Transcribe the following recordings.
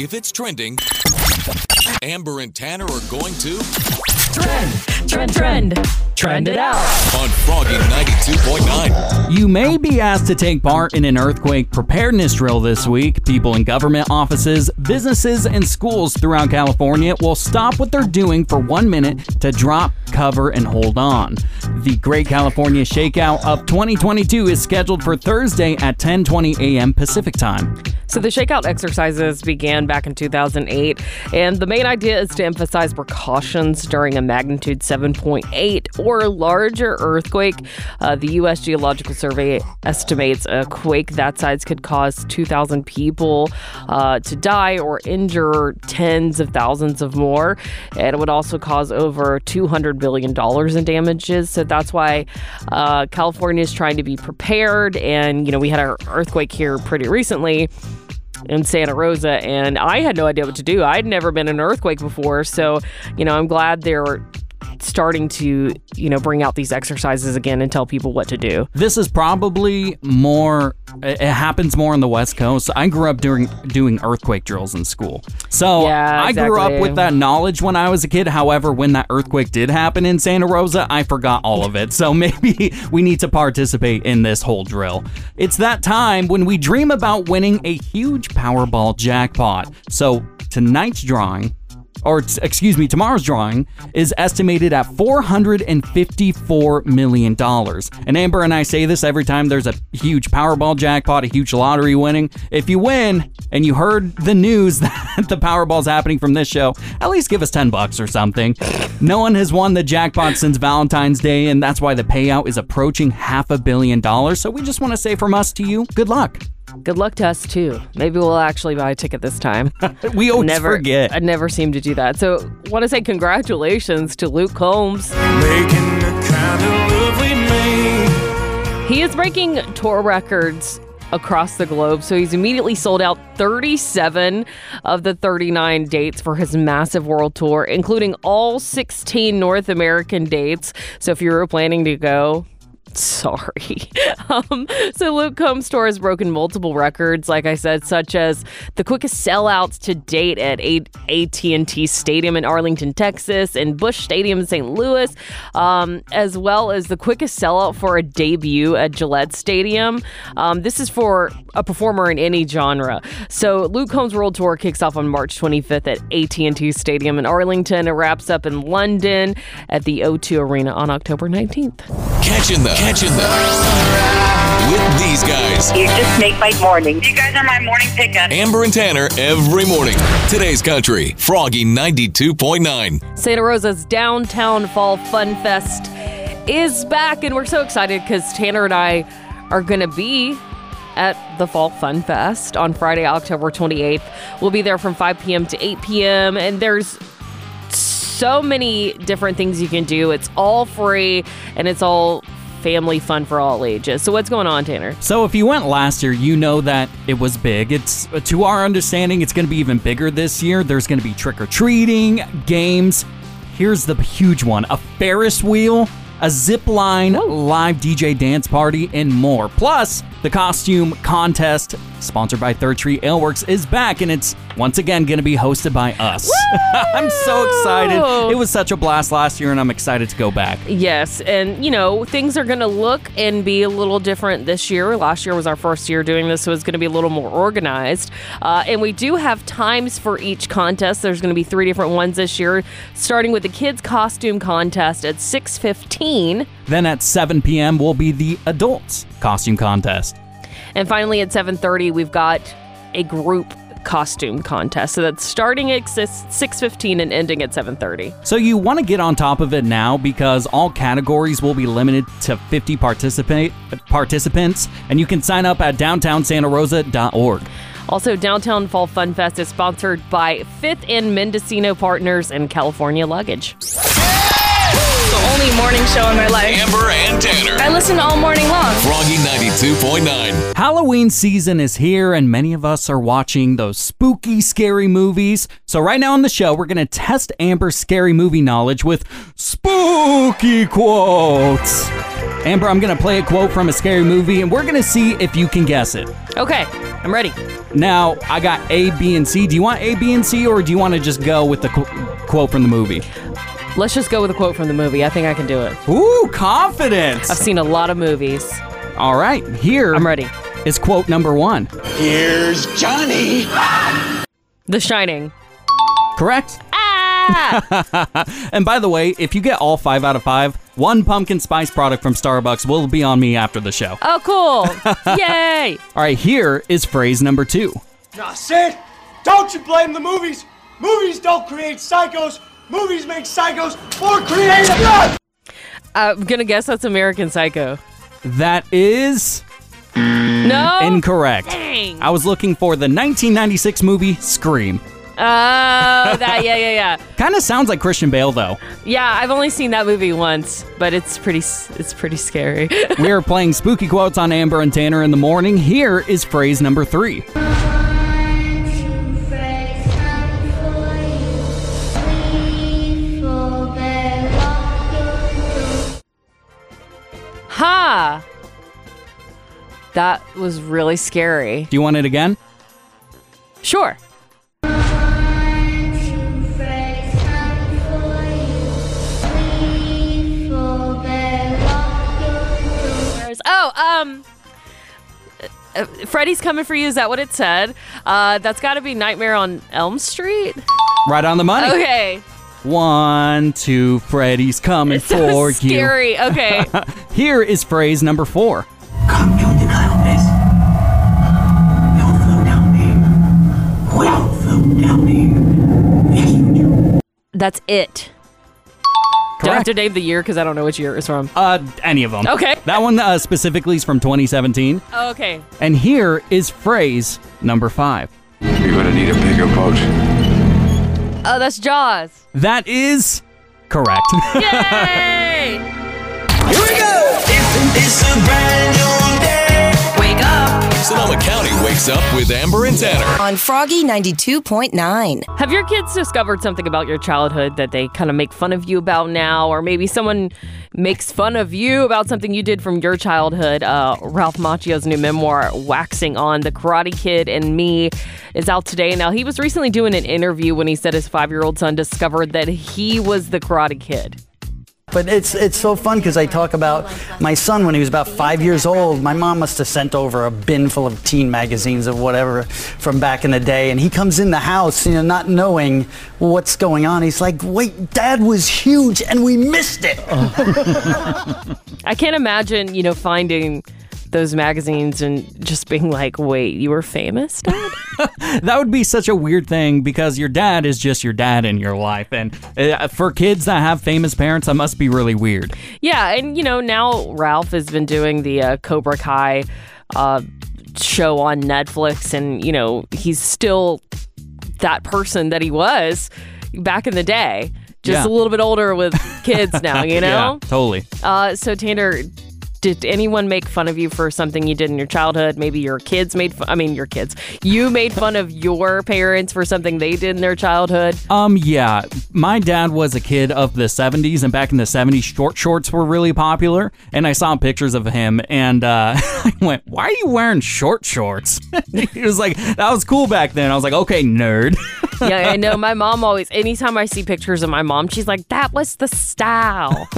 If it's trending, Amber and Tanner are going to Trend, trend, trend. Trend it out. on Froggy 92.9. You may be asked to take part in an earthquake preparedness drill this week. People in government offices, businesses, and schools throughout California will stop what they're doing for one minute to drop, cover, and hold on. The Great California Shakeout of 2022 is scheduled for Thursday at 10:20 a.m. Pacific Time. So the shakeout exercises began back in 2008, and the main idea is to emphasize precautions during a magnitude 7.8 or larger earthquake. Uh, the U.S. Geological Survey estimates a quake that size could cause 2,000 people uh, to die or injure tens of thousands of more, and it would also cause over 200 billion dollars in damages. So that's why uh, California is trying to be prepared. And you know, we had our earthquake here pretty recently in Santa Rosa, and I had no idea what to do. I'd never been in an earthquake before, so you know, I'm glad they're starting to you know bring out these exercises again and tell people what to do. This is probably more. It happens more on the West Coast. I grew up doing doing earthquake drills in school, so Yeah, I grew up with that knowledge when I was a kid. However, when that earthquake did happen in Santa Rosa, I forgot all of it. So maybe we need to participate in this whole drill. It's that time when we dream about winning a huge Powerball jackpot. So tonight's drawing or t- excuse me, tomorrow's drawing is estimated at $454 million. And Amber and I say this every time there's a huge Powerball jackpot, a huge lottery winning. If you win and you heard the news that the Powerball's happening from this show, at least give us 10 bucks or something. No one has won the jackpot since Valentine's Day, and that's why the payout is approaching half a billion dollars. So we just want to say from us to you, good luck. Good luck to us too. Maybe we'll actually buy a ticket this time. We always never forget. I never seem to do that. So, want to say congratulations to Luke Combs. Making the kind of love we made. He is breaking tour records across the globe. So he's immediately sold out 37 of the 39 dates for his massive world tour, including all 16 North American dates. So if you were planning to go, sorry. um, so Luke Combs' tour has broken multiple records, like I said, such as the quickest sellouts to date at AT&T Stadium in Arlington, Texas, and Busch Stadium in St. Louis, um, as well as the quickest sellout for a debut at Gillette Stadium. Um, this is for a performer in any genre. So Luke Combs' World Tour kicks off on March 25th at AT&T Stadium in Arlington. It wraps up in London at the O2 Arena on October 19th. Catching the, catching the, with these guys, You just make my morning. You guys are my morning pickup. Amber and Tanner, every morning. Today's country, Froggy 92.9. Santa Rosa's Downtown Fall Fun Fest is back, and we're so excited because Tanner and I are going to be at the Fall Fun Fest on Friday, October 28th. We'll be there from 5 p.m. to 8 p.m., and there's so many different things you can do. It's all free, and it's all family fun for all ages. So, what's going on, Tanner? So if you went last year, you know that it was big. It's to our understanding, it's going to be even bigger this year. There's going to be trick or treating, games. Here's the huge one: a Ferris wheel, a zip line, live DJ dance party, and more. Plus, the costume contest, sponsored by Third Street Aleworks, is back, and it's once again going to be hosted by us. I'm so excited. It was such a blast last year, and I'm excited to go back. Yes, and you know, things are going to look and be a little different this year. Last year was our first year doing this, so it's going to be a little more organized. Uh, and we do have times for each contest. There's going to be three different ones this year, starting with the kids' costume contest at 6:15, Then at 7 p.m. will be the adults costume contest. and finally at 7:30 we've got a group costume contest. So that's starting at 6:15 and ending at 7:30. So you want to get on top of it now because all categories will be limited to 50 participate participants, and you can sign up at downtownsantarosa.org. Also, Downtown Fall Fun Fest is sponsored by Fifth and Mendocino Partners and California Luggage. The only morning show in my life. Amber and Tanner. I listen all morning long. Froggy 92.9. Halloween season is here, and many of us are watching those spooky, scary movies. So, right now on the show, we're going to test Amber's scary movie knowledge with spooky quotes. Amber, I'm going to play a quote from a scary movie and we're going to see if you can guess it. Okay, I'm ready. Now, I got A, B, and C. Do you want A, B, and C, or do you want to just go with the qu- quote from the movie? Let's just go with a quote from the movie. I think I can do it. Ooh, confidence. I've seen a lot of movies. All right, here I'm ready. is quote number one. Here's Johnny. The Shining. Correct. Ah! And by the way, if you get all five out of five, one pumpkin spice product from Starbucks will be on me after the show. oh, cool. Yay! All right, here is phrase number two. Now, Sid, don't you blame the movies. Movies don't create psychos. Movies make psychos more creative. I'm gonna guess that's American Psycho. That is No. incorrect. Dang. I was looking for the 1996 movie Scream. Oh, that. Yeah, yeah, yeah. Kind of sounds like Christian Bale, though. Yeah, I've only seen that movie once, but it's pretty. It's pretty scary. we are playing spooky quotes on Amber and Tanner in the morning. Here is phrase number three. Ha! That was really scary. Do you want it again? Sure. Oh, um. uh, Freddy's coming for you. Is that what it said? Uh, that's got to be Nightmare on Elm Street. Right on the money. Okay, One, two, Freddy's coming so for you. scary. Okay, Here is phrase number four. Come to the cloudness. Don't float down there. Well, float down there. Yes, you do. that's it. Do I have Correct. to name the year because I don't know which year it's from? Uh, any of them. Okay. That one uh, specifically is from 2017. Okay. And here is phrase number five. You're gonna need a bigger boat. Oh, that's Jaws. That is correct. Yay! Here we go. Wakes up with Amber and Tanner. on Froggy 92.9. Have your kids discovered something about your childhood that they kind of make fun of you about now? Or maybe someone makes fun of you about something you did from your childhood? Uh, Ralph Macchio's new memoir, Waxing On the Karate Kid and Me, is out today. Now, he was recently doing an interview when he said his five year old son discovered that he was the Karate Kid. But it's it's so fun because I talk about my son when he was about five years old. My mom must have sent over a bin full of teen magazines or whatever from back in the day, and he comes in the house, you know, not knowing what's going on. He's like, "Wait, Dad was huge, and we missed it." I can't imagine, you know, finding those magazines and just being like, wait, you were famous, Dad? that would be such a weird thing because your dad is just your dad in your life. And uh, for kids that have famous parents, that must be really weird. Yeah, and you know now Ralph has been doing the uh, Cobra Kai uh, show on Netflix, and you know he's still that person that he was back in the day, just Yeah. a little bit older with kids now. You know. Yeah, totally. Uh, so Tanner. Did anyone make fun of you for something you did in your childhood? Maybe your kids made fun. I mean, your kids. You made fun of your parents for something they did in their childhood. Um, yeah, my dad was a kid of the 70s, and back in the 70s, short shorts were really popular. And I saw pictures of him, and uh, I went, Why are you wearing short shorts? he was like, That was cool back then. I was like, Okay, nerd. yeah, I know. My mom always, anytime I see pictures of my mom, she's like, that was the style.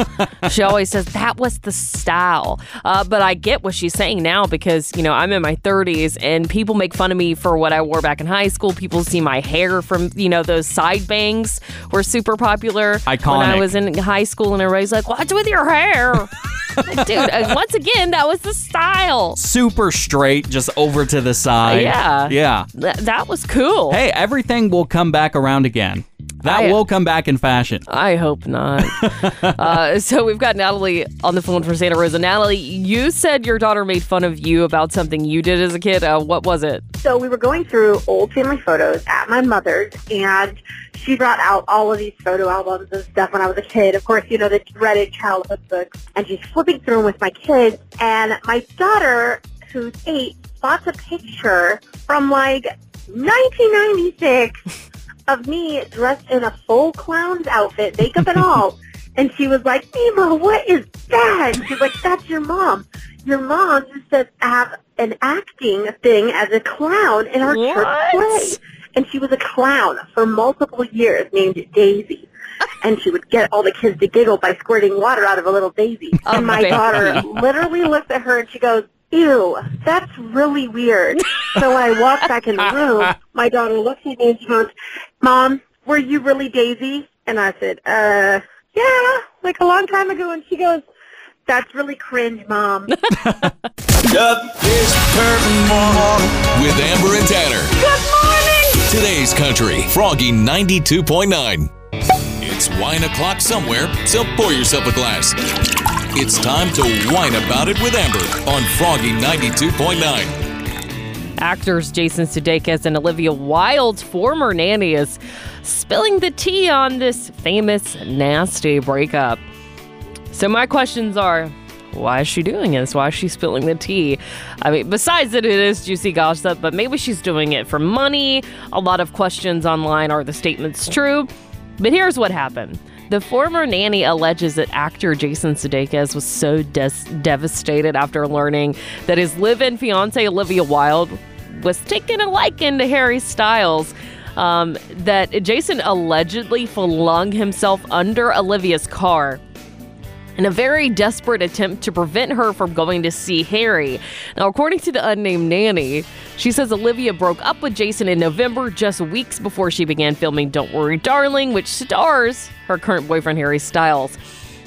she always says, that was the style. Uh, but I get what she's saying now because, you know, I'm in my 30s and people make fun of me for what I wore back in high school. People see my hair from, you know, those side bangs were super popular when I was in high school and everybody's like, what's with your hair? Like, Dude, uh, once again, that was the style. Super straight, just over to the side. Yeah. Yeah. Th- that was cool. Hey, everything will come back around again. That I- will come back in fashion. I hope not. uh, so we've got Natalie on the phone for Santa Rosa. Natalie, you said your daughter made fun of you about something you did as a kid. Uh, what was it? So we were going through old family photos at my mother's, and she brought out all of these photo albums and stuff when I was a kid. Of course, you know, the dreaded childhood books. And she's flipping through them with my kids, and my daughter, who's eight, spots a picture from like 1996 of me dressed in a full clown's outfit, makeup and all. And she was like, Nemo, what is that? And she's like, that's your mom. Your mom used to have an acting thing as a clown in our church play. And she was a clown for multiple years named Daisy. And she would get all the kids to giggle by squirting water out of a little daisy. Oh, and my daughter literally looks at her and she goes, Ew, that's really weird. so when I walk back in the room, my daughter looks at me and she goes, Mom, were you really Daisy? And I said, uh, yeah, like a long time ago. And she goes, that's really cringe, Mom. Up this curtain wall. With Amber and Tanner. Good morning. Today's Country, Froggy 92.9. It's wine o'clock somewhere, so pour yourself a glass. It's time to whine about it with Amber on Froggy 92.9. Actors Jason Sudeikis and Olivia Wilde's former nanny is spilling the tea on this famous nasty breakup. So my questions are, why is she doing this? Why is she spilling the tea? I mean, besides that it is juicy gossip, but maybe she's doing it for money. A lot of questions online are the statements true? But here's what happened. The former nanny alleges that actor Jason Sudeikis was so des- devastated after learning that his live-in fiance Olivia Wilde was taking a liking to Harry Styles. Um, that Jason allegedly flung himself under Olivia's car in a very desperate attempt to prevent her from going to see Harry. Now, according to the unnamed nanny, she says Olivia broke up with Jason in November, just weeks before she began filming Don't Worry, Darling, which stars her current boyfriend, Harry Styles.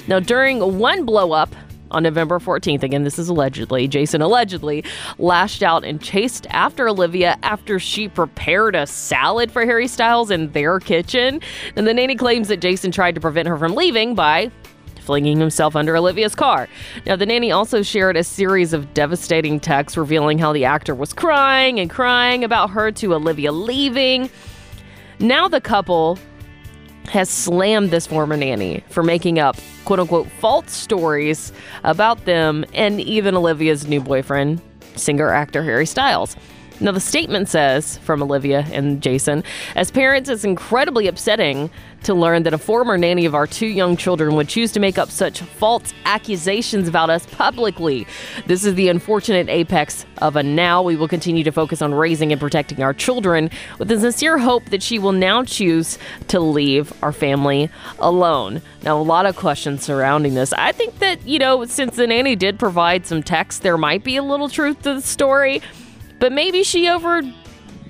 Now, during one blow up, on November 14th, again, this is allegedly, Jason allegedly lashed out and chased after Olivia after she prepared a salad for Harry Styles in their kitchen. And the nanny claims that Jason tried to prevent her from leaving by flinging himself under Olivia's car. Now, the nanny also shared a series of devastating texts revealing how the actor was crying and crying about her to Olivia leaving. Now, the couple has slammed this former nanny for making up quote unquote false stories about them and even Olivia's new boyfriend, singer actor Harry Styles. Now, the statement says from Olivia and Jason, as parents, it's incredibly upsetting to learn that a former nanny of our two young children would choose to make up such false accusations about us publicly. This is the unfortunate apex of a now. We will continue to focus on raising and protecting our children with the sincere hope that she will now choose to leave our family alone. Now, a lot of questions surrounding this. I think that, you know, since the nanny did provide some text, there might be a little truth to the story. But maybe she over,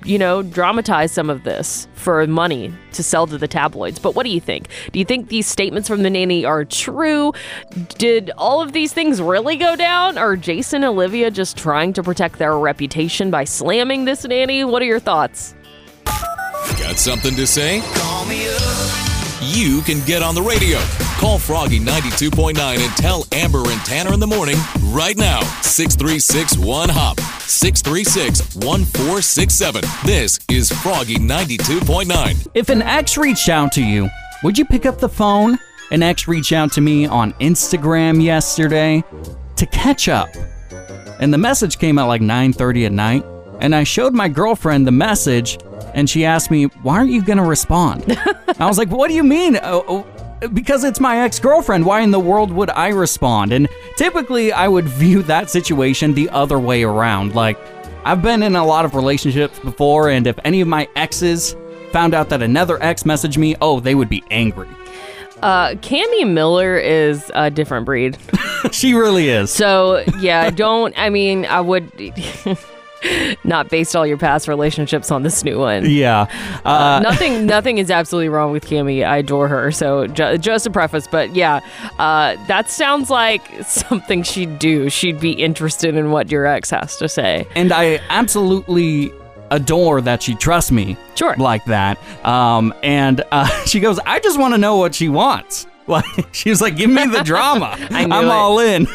you know, dramatized some of this for money to sell to the tabloids. But what do you think? Do you think these statements from the nanny are true? Did all of these things really go down? Or Jason and Olivia just trying to protect their reputation by slamming this nanny? What are your thoughts? Got something to say? You can get on the radio. Call Froggy 92.9 and tell Amber and Tanner in the morning right now. 636 1 Hop. 636 1467. This is Froggy 92.9. If an ex reached out to you, would you pick up the phone? An ex reached out to me on Instagram yesterday to catch up. And the message came at like 9:30 at night, and I showed my girlfriend the message and she asked me, "Why aren't you going to respond?" I was like, "What do you mean?" Oh, oh, because it's my ex-girlfriend. Why in the world would I respond? And typically I would view that situation the other way around. Like I've been in a lot of relationships before and if any of my exes found out that another ex messaged me, oh, they would be angry. Uh, Cammy Miller is a different breed. she really is. So, yeah, don't, I mean, I would not based all your past relationships on this new one. Yeah. Uh, nothing, nothing is absolutely wrong with Cammy. I adore her. So ju- just a preface, but yeah, uh, that sounds like something she'd do. She'd be interested in what your ex has to say. And I absolutely adore that she trusts me sure. like that. Um, and uh, she goes, I just want to know what she wants. Like she was like, give me the drama. I I'm all in.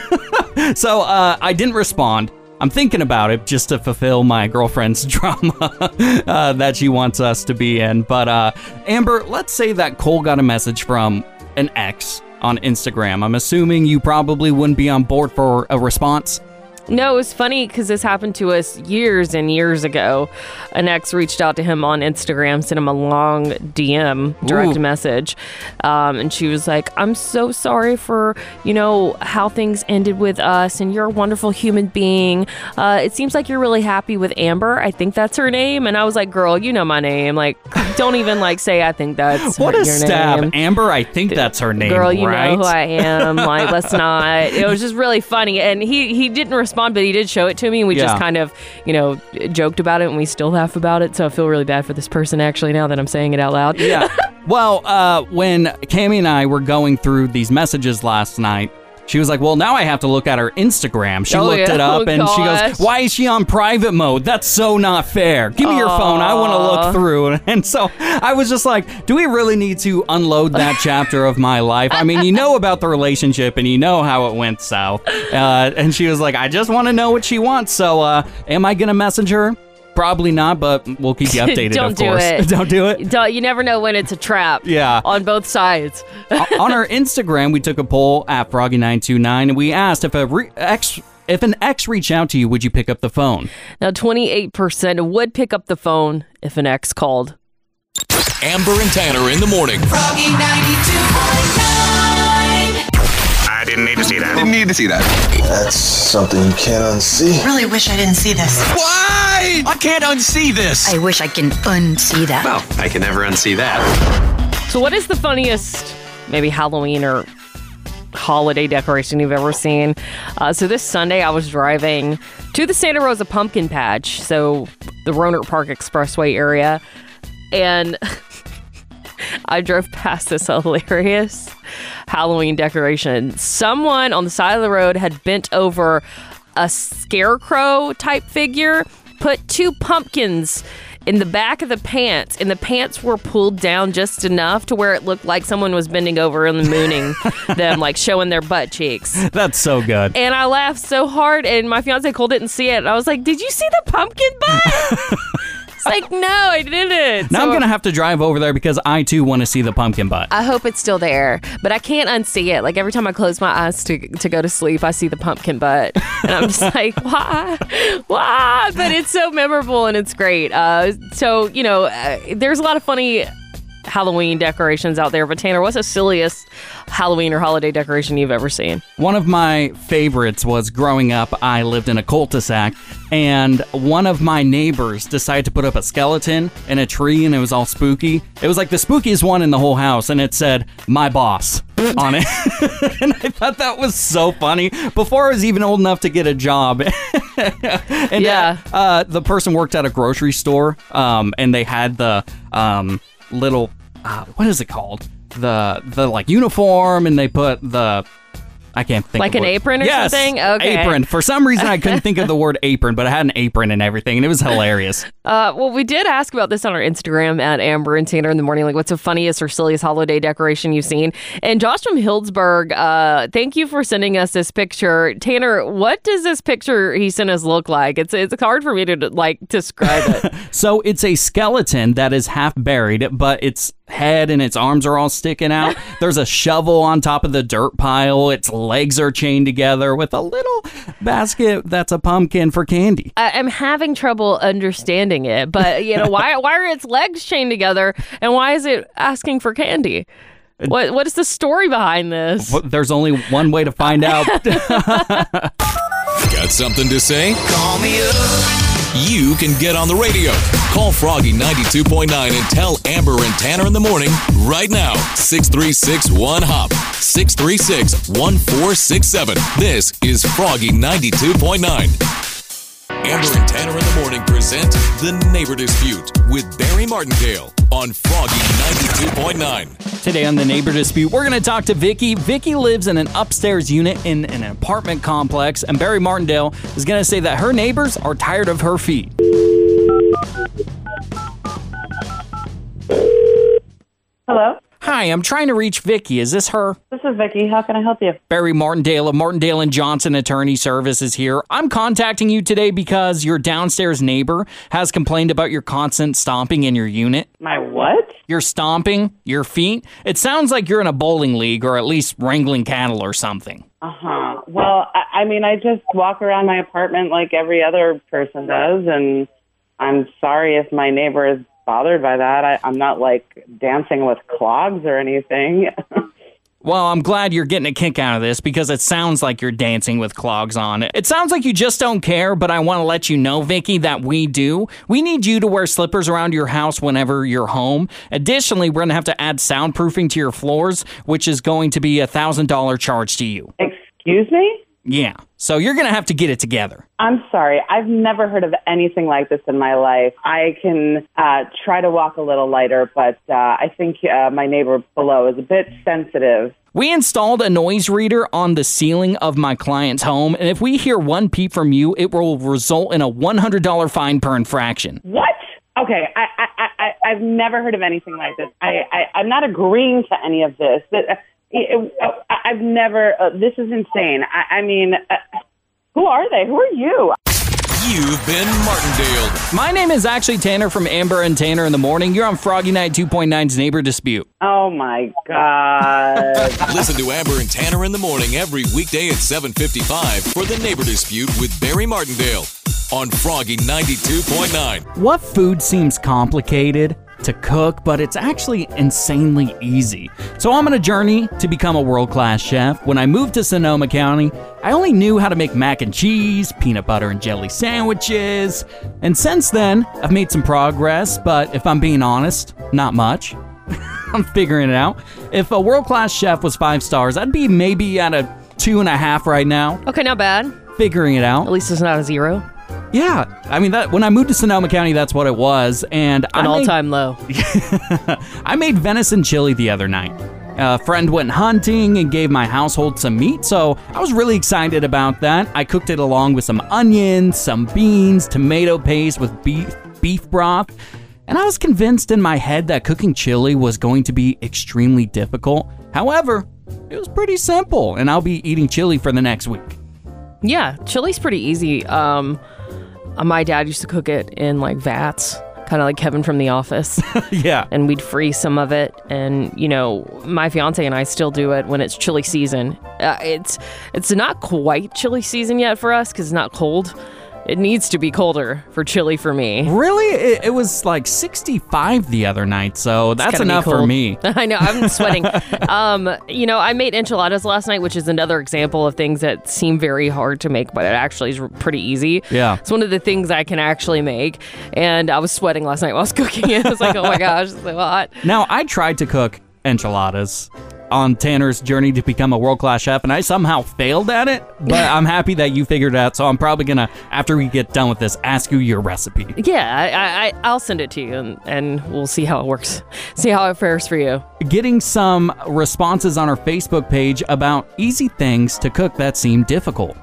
so uh, I didn't respond. I'm thinking about it just to fulfill my girlfriend's drama uh, that she wants us to be in. But uh, Amber, let's say that Cole got a message from an ex on Instagram. I'm assuming you probably wouldn't be on board for a response. No, it was funny because this happened to us years and years ago. An ex reached out to him on Instagram, sent him a long DM, direct Ooh. message, um, and she was like, "I'm so sorry for you know how things ended with us, and you're a wonderful human being. Uh, it seems like you're really happy with Amber. I think that's her name." And I was like, "Girl, you know my name. Like, don't even like say I think that's What her- a your stab. name." Amber, I think that's her name, Girl, you right? know who I am. Like, let's not. It was just really funny, and he he didn't respond, but he did show it to me, and we Yeah. just kind of, you know, joked about it, and we still laugh about it. So I feel really bad for this person actually now that I'm saying it out loud. yeah. Well, uh, when Cami and I were going through these messages last night, she was like, "Well, now I have to look at her Instagram." She Oh, looked yeah. it up Oh, and she goes, "Why is she on private mode? That's so not fair. Give me your phone. I want to look through." And so I was just like, "Do we really need to unload that chapter of my life? I mean, you know about the relationship and you know how it went south." Uh, and she was like, "I just want to know what she wants. So, uh, am I gonna message her?" Probably not, but we'll keep you updated. Don't of do course. it. Don't do it. Don't- you never know when it's a trap. Yeah. On both sides. On our Instagram, we took a poll at Froggy929 and we asked if a re- ex if an ex reached out to you, would you pick up the phone? Now, 28% would pick up the phone if an ex called. Amber and Tanner in the morning. Froggy 92.9. I didn't need to see that. Didn't need to see that. That's something you can't unsee. Really wish I didn't see this. Why? I can't unsee this. I wish I can unsee that. Well, I can never unsee that. So, what is the funniest, maybe Halloween or holiday decoration you've ever seen? Uh, so, this Sunday, I was driving to the Santa Rosa Pumpkin Patch, so the Rohnert Park Expressway area, and I drove past this hilarious Halloween decoration. Someone on the side of the road had bent over a scarecrow type figure, put two pumpkins in the back of the pants, and the pants were pulled down just enough to where it looked like someone was bending over and mooning them, like showing their butt cheeks. That's so good. And I laughed so hard, and my fiance Cole didn't see it. And I was like, "Did you see the pumpkin butt?" it's like, "No, I didn't." Now So- I'm gonna have to drive over there because I too want to see the pumpkin butt. I hope it's still there, but I can't unsee it. Like every time I close my eyes to to go to sleep, I see the pumpkin butt, and I'm just like, why, why? But it's so memorable and it's great. Uh, so you know, uh, there's a lot of funny Halloween decorations out there. But Tanner, what's the silliest Halloween or holiday decoration you've ever seen? One of my favorites was growing up, I lived in a cul-de-sac, and one of my neighbors decided to put up a skeleton in a tree, and it was all spooky. It was like the spookiest one in the whole house, and it said, My boss. on it. and I thought that was so funny before I was even old enough to get a job. and Yeah. uh, uh, the person worked at a grocery store, um, and they had the um, little uh, what is it called? The the like uniform, and they put the I can't think Like an what- apron or yes, something? Okay. apron. For some reason, I couldn't think of the word apron, but it had an apron and everything, and it was hilarious. Uh, well, we did ask about this on our Instagram at Amber and Tanner in the morning. Like, what's the funniest or silliest holiday decoration you've seen? And Josh from Healdsburg, uh, thank you for sending us this picture. Tanner, what does this picture he sent us look like? It's it's hard for me to like describe it. So it's a skeleton that is half buried, but its head and its arms are all sticking out. There's a shovel on top of the dirt pile. Its legs are chained together with a little basket that's a pumpkin for candy. I, I'm having trouble understanding it, but you know why? Why are its legs chained together, and why is it asking for candy? What What is the story behind this? Well, There's only one way to find out. Got something to say? Call me up. You can get on the radio. Call Froggy 92.9 and tell Amber and Tanner in the morning right now. 636 1 Hop. 636 1467. This is Froggy 92.9. Amber and Tanner in the morning present The Neighbor Dispute with Barry Martindale on Froggy 92.9. Today on the neighbor dispute, we're going to talk to Vicky. Vicky lives in an upstairs unit in an apartment complex, and Barry Martindale is going to say that her neighbors are tired of her feet. Hello, Hi, I'm trying to reach Vicky. Is this her? this is Vicky. How can I help you? Barry Martindale of Martindale and Johnson Attorney Services here. I'm contacting you today because your downstairs neighbor has complained about your constant stomping in your unit. My what? You're stomping your feet. It sounds like you're in a bowling league or at least wrangling cattle or something. Uh huh. Well, I, I mean, I just walk around my apartment like every other person does, and I'm sorry if my neighbor is bothered by that. I, I'm not like dancing with clogs or anything. Well, I'm glad you're getting a kick out of this because it sounds like you're dancing with clogs on. It. It sounds like you just don't care, but I want to let you know, Vicky, that we do. We need you to wear slippers around your house whenever you're home. Additionally, we're going to have to add soundproofing to your floors, which is going to be a $1,000 charge to you. Excuse me? Yeah. So you're going to have to get it together. I'm sorry. I've never heard of anything like this in my life. I can uh, try to walk a little lighter, but uh, I think uh, my neighbor below is a bit sensitive. We installed a noise reader on the ceiling of my client's home, and if we hear one peep from you, it will result in a $100 fine per infraction. What? Okay, I, I, I, I've never heard of anything like this. I, I, I'm not agreeing to any of this. But, it- I've never. Uh, this is insane. I, I mean, uh, who are they? Who are you? You've been Martindale. My name is actually Tanner from Amber and Tanner in the Morning. You're on Froggy Night 2.9's Neighbor Dispute. Oh my god. Listen to Amber and Tanner in the morning every weekday at 7:55 for the Neighbor Dispute with Barry Martindale on Froggy 92.9. What food seems complicated to cook, but it's actually insanely easy? So I'm on a journey to become a world class chef. When I moved to Sonoma County, I only knew how to make mac and cheese, peanut butter and jelly sandwiches, and since then, I've made some progress, but if I'm being honest, not much. I'm figuring it out. If a world class chef was five stars, I'd be maybe at a two and a half right now. Okay, not bad. Figuring it out. At least it's not a zero. Yeah, I mean that when I moved to Sonoma County, that's what it was, and An I all made, time low. I made venison chili the other night. A friend went hunting and gave my household some meat, so I was really excited about that. I cooked it along with some onions, some beans, tomato paste with beef beef broth, and I was convinced in my head that cooking chili was going to be extremely difficult. However, it was pretty simple, and I'll be eating chili for the next week. Yeah, chili's pretty easy. Um, uh, my dad used to cook it in like vats, kind of like Kevin from The Office. yeah. And we'd freeze some of it, and you know, my fiance and I still do it when it's chili season. Uh, it's it's not quite chili season yet for us because it's not cold. It needs to be colder for chili for me. Really? It, it was like 65 the other night, so that's enough for me. I know, I'm sweating. um, you know, I made enchiladas last night, which is another example of things that seem very hard to make, but it actually is pretty easy. Yeah. It's one of the things I can actually make. And I was sweating last night while I was cooking it. I was like, oh my gosh, it's so hot. Now, I tried to cook enchiladas on Tanner's journey to become a world class chef, and I somehow failed at it. But I'm happy that you figured it out. So I'm probably gonna, after we get done with this, ask you your recipe. Yeah, I, I, I'll send it to you and, and we'll see how it works. See how it fares for you. Getting some responses on our Facebook page about easy things to cook that seem difficult.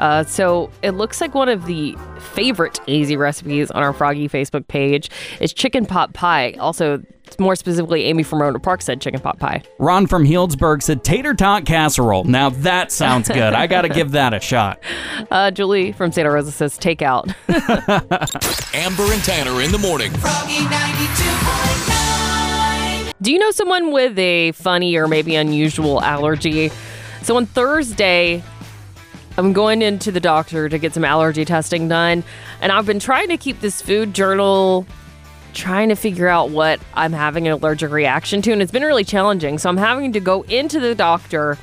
Uh, so it looks like one of the favorite easy recipes on our Froggy Facebook page is chicken pot pie. Also, more specifically, Amy from Rohnert Park said chicken pot pie. Ron from Healdsburg said tater tot casserole. Now that sounds good. I gotta give that a shot. Uh, Julie from Santa Rosa says takeout. Amber and Tanner in the morning. Do you know someone with a funny or maybe unusual allergy? So on Thursday, I'm going into the doctor to get some allergy testing done, and I've been trying to keep this food journal, trying to figure out what I'm having an allergic reaction to, and it's been really challenging. So I'm having to go into the doctor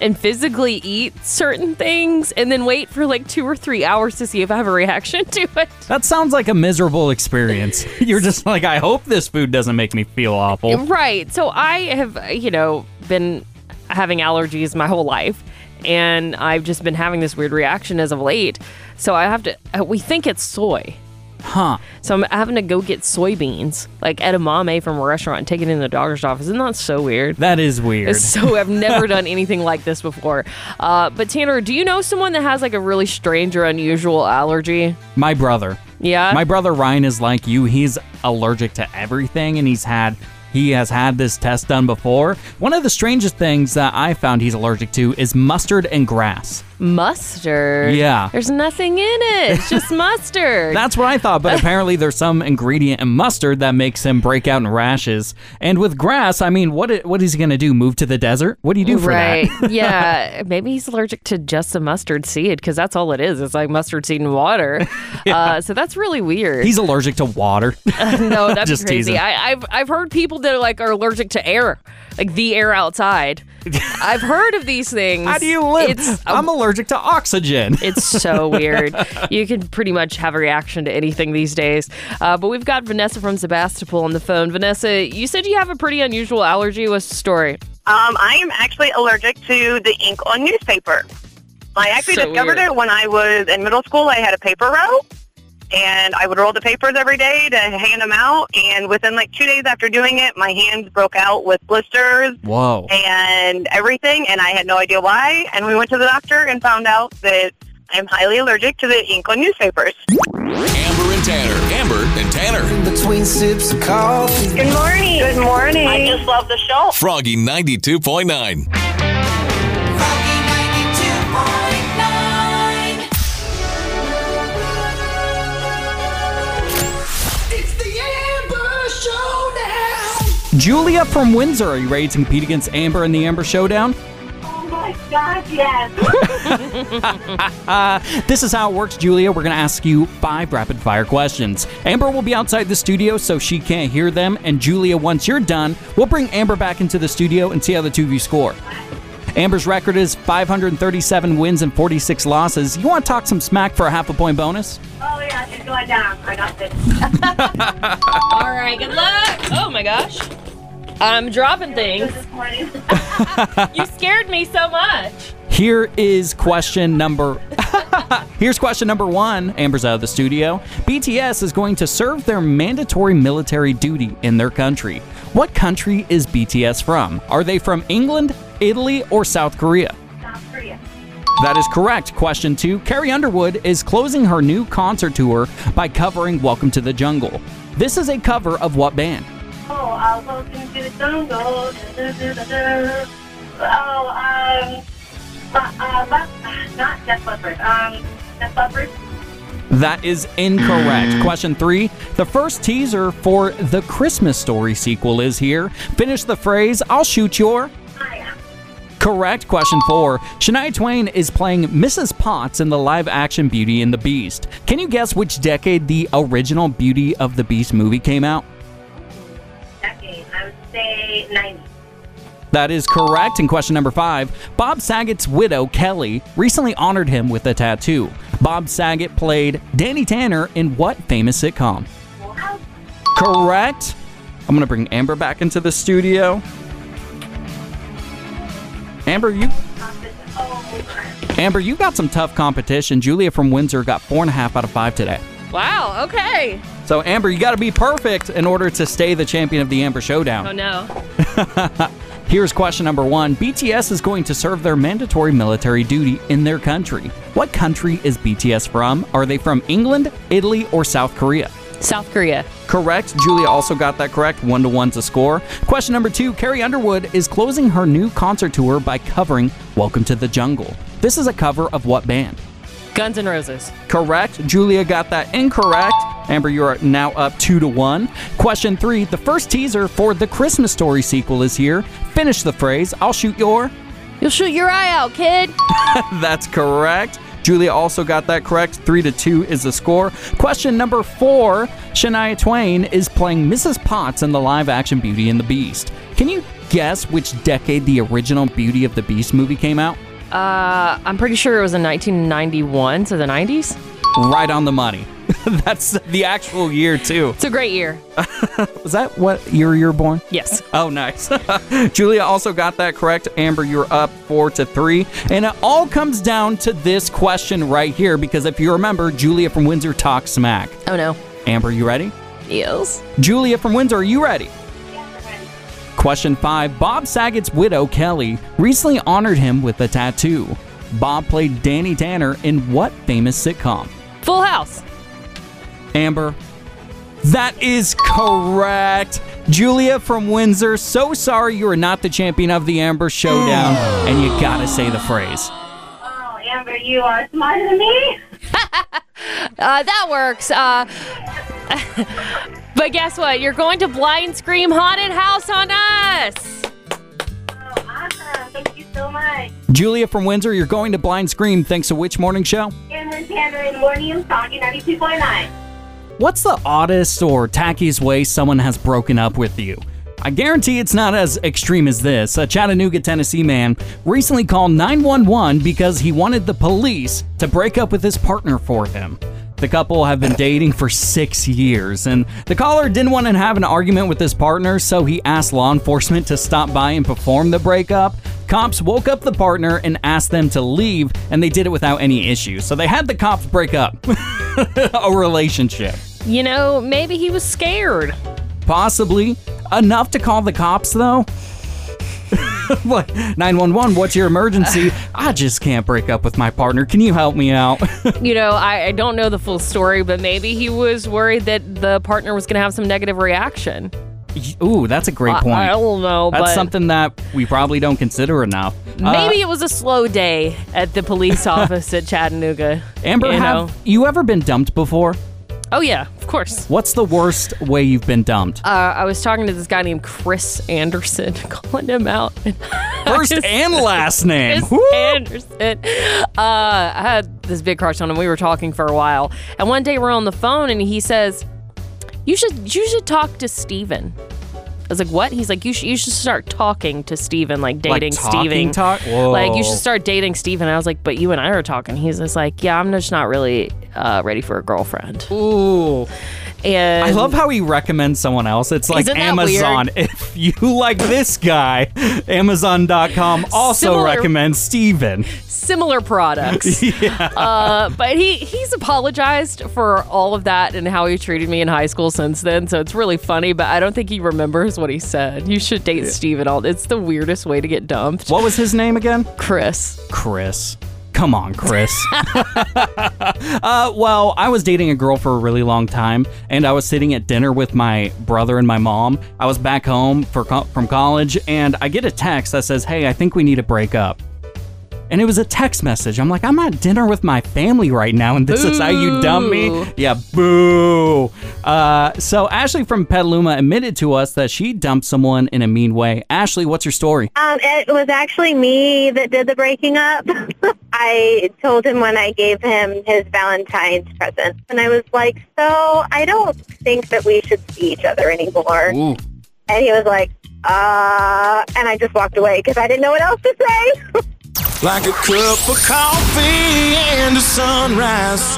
and physically eat certain things and then wait for like two or three hours to see if I have a reaction to it. That sounds like a miserable experience. You're just like, I hope this food doesn't make me feel awful. Right. So I have, you know, been having allergies my whole life. And I've just been having this weird reaction as of late. So I have to, uh, we think it's soy. Huh. So I'm having to go get soybeans, like edamame from a restaurant and take it in the doctor's office. Isn't that so weird? That is weird. It's so I've never done anything like this before. Uh, but Tanner, do you know someone that has like a really strange or unusual allergy? My brother. Yeah. My brother Ryan is like you. He's allergic to everything and he's had he has had this test done before. One of the strangest things that I found he's allergic to is mustard and grass. Mustard. Yeah. There's nothing in it. It's just mustard. That's what I thought, but apparently there's some ingredient in mustard that makes him break out in rashes. And with grass, I mean, what what is he going to do? Move to the desert? What do you do for right. that? yeah. Maybe he's allergic to just a mustard seed because that's all it is. It's like mustard seed and water. uh, so that's really weird. He's allergic to water. no, that's Just crazy. teasing. I, I've I've heard people that are like are allergic to air, like the air outside. I've heard of these things. How do you live? It's I'm allergic to oxygen. It's so weird. You can pretty much have a reaction to anything these days. Uh, but we've got Vanessa from Sebastopol on the phone. Vanessa, you said you have a pretty unusual allergy. What's the story? Um, I am actually allergic to the ink on newspaper. I actually So discovered weird. it when I was in middle school. I had a paper row, and I would roll the papers every day to hand them out. And within like two days after doing it, my hands broke out with blisters. Whoa. And everything. And I had no idea why. And we went to the doctor and found out that I'm highly allergic to the ink on newspapers. Amber and Tanner. Amber and Tanner. In between sips of coffee. Good morning. Good morning. I just love the show. Froggy 92.9. Froggy 92.9. Julia from Windsor, are you ready to compete against Amber in the Amber Showdown? Oh my God, yes. Uh, this is how it works, Julia. We're going to ask you five rapid fire questions. Amber will be outside the studio so she can't hear them. And Julia, once you're done, we'll bring Amber back into the studio and see how the two of you score. Amber's record is 537 wins and 46 losses. You want to talk some smack for a half a point bonus? Oh yeah, it's going down. I got this. All right, good luck. Oh my gosh. I'm dropping things. you scared me so much. Here is question number. Here's question number one. Amber's out of the studio. BTS is going to serve their mandatory military duty in their country. What country is BTS from? Are they from England, Italy, or South Korea? South Korea. That is correct. Question two Carrie Underwood is closing her new concert tour by covering Welcome to the Jungle. This is a cover of what band? Oh, I'll go into the jungle. Oh, um, uh, Le- not. Um. That is incorrect. Question three. The first teaser for the Christmas Story sequel is here. Finish the phrase, I'll shoot your. Correct. Question four. Shania Twain is playing Mrs. Potts in the live action Beauty and the Beast. Can you guess which decade the original Beauty of the Beast movie came out? Decade. I would say 90. That is correct. And question number five Bob Saget's widow, Kelly, recently honored him with a tattoo. Bob Saget played Danny Tanner in what famous sitcom? Correct. I'm going to bring Amber back into the studio. Amber, you. Amber, you got some tough competition. Julia from Windsor got four and a half out of five today. Wow, okay. So, Amber, you got to be perfect in order to stay the champion of the Amber Showdown. Oh no. Here's question number one BTS is going to serve their mandatory military duty in their country. What country is BTS from? Are they from England, Italy, or South Korea? South Korea. Correct. Julia also got that correct. One to one to score. Question number two Carrie Underwood is closing her new concert tour by covering Welcome to the Jungle. This is a cover of what band? Guns N' Roses. Correct. Julia got that incorrect. Amber, you are now up two to one. Question three The first teaser for the Christmas Story sequel is here. Finish the phrase I'll shoot your. You'll shoot your eye out, kid. That's correct. Julia also got that correct. Three to two is the score. Question number four Shania Twain is playing Mrs. Potts in the live action Beauty and the Beast. Can you guess which decade the original Beauty of the Beast movie came out? Uh, I'm pretty sure it was in 1991, so the 90s. Right on the money. That's the actual year, too. It's a great year. Was that what year you were born? Yes. Oh, nice. Julia also got that correct. Amber, you're up four to three. And it all comes down to this question right here because if you remember, Julia from Windsor talks smack. Oh no. Amber, you ready? Yes. Julia from Windsor, are you ready? Question five Bob Saget's widow, Kelly, recently honored him with a tattoo. Bob played Danny Tanner in what famous sitcom? Full House. Amber, that is correct. Julia from Windsor, so sorry you are not the champion of the Amber Showdown, and you gotta say the phrase. Oh, Amber, you are smarter than me. Uh, that works. Uh, but guess what? You're going to Blind Scream Haunted House on us. Oh, awesome. Thank you so much. Julia from Windsor, you're going to Blind Scream thanks to which morning show? Amber Tanner morning, talking 92.9. What's the oddest or tackiest way someone has broken up with you? I guarantee it's not as extreme as this. A Chattanooga, Tennessee man recently called 911 because he wanted the police to break up with his partner for him. The couple have been dating for six years, and the caller didn't want to have an argument with his partner, so he asked law enforcement to stop by and perform the breakup. Cops woke up the partner and asked them to leave, and they did it without any issues. So they had the cops break up a relationship. You know, maybe he was scared. Possibly. Enough to call the cops, though? what? 911, what's your emergency? I just can't break up with my partner. Can you help me out? You know, I, I don't know the full story, but maybe he was worried that the partner was going to have some negative reaction. Ooh, that's a great point. I don't know, That's something that we probably don't consider enough. Uh, Maybe it was a slow day at the police office at Chattanooga. Amber, you have know? you ever been dumped before? Oh yeah, course. What's the worst way you've been dumped? Uh, I was talking to this guy named Chris Anderson, calling him out. First and last name. Chris Anderson. Uh, I had this big crush on him. We were talking for a while, and one day we're on the phone, and he says, "You should, you should talk to Steven. I was like, "What?" He's like, "You should, you should start talking to Steven, like dating talking Steven. talk? Whoa. Like you should start dating Steven." I was like, "But you and I are talking." He's just like, "Yeah, I'm just not really uh, ready for a girlfriend." Ooh. And I love how he recommends someone else. It's like Amazon. weird? If you like this guy, Amazon.com also Similar- recommends Steven. similar products. Yeah. Uh, but he he's apologized for all of that and how he treated me in high school since then. So it's really funny, but I don't think he remembers what he said. You should date Steven. All it's the weirdest way to get dumped. What was his name again? Chris. Chris. Come on, Chris. uh, well, I was dating a girl for a really long time, and I was sitting at dinner with my brother and my mom. I was back home for co- from college, and I get a text that says, "Hey, I think we need to break up." And it was a text message. I'm like, I'm at dinner with my family right now, and this is how you dump me? Yeah, boo. Uh, so Ashley from Petaluma admitted to us that she dumped someone in a mean way. Ashley, what's your story? Um, it was actually me that did the breaking up. I told him when I gave him his Valentine's present, and I was like, "So I don't think that we should see each other anymore." Ooh. And he was like, "Uh," and I just walked away because I didn't know what else to say. Like a cup of coffee and a sunrise.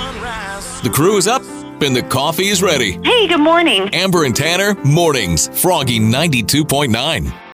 The crew is up and the coffee is ready. Hey, good morning. Amber and Tanner, mornings, Froggy 92.9.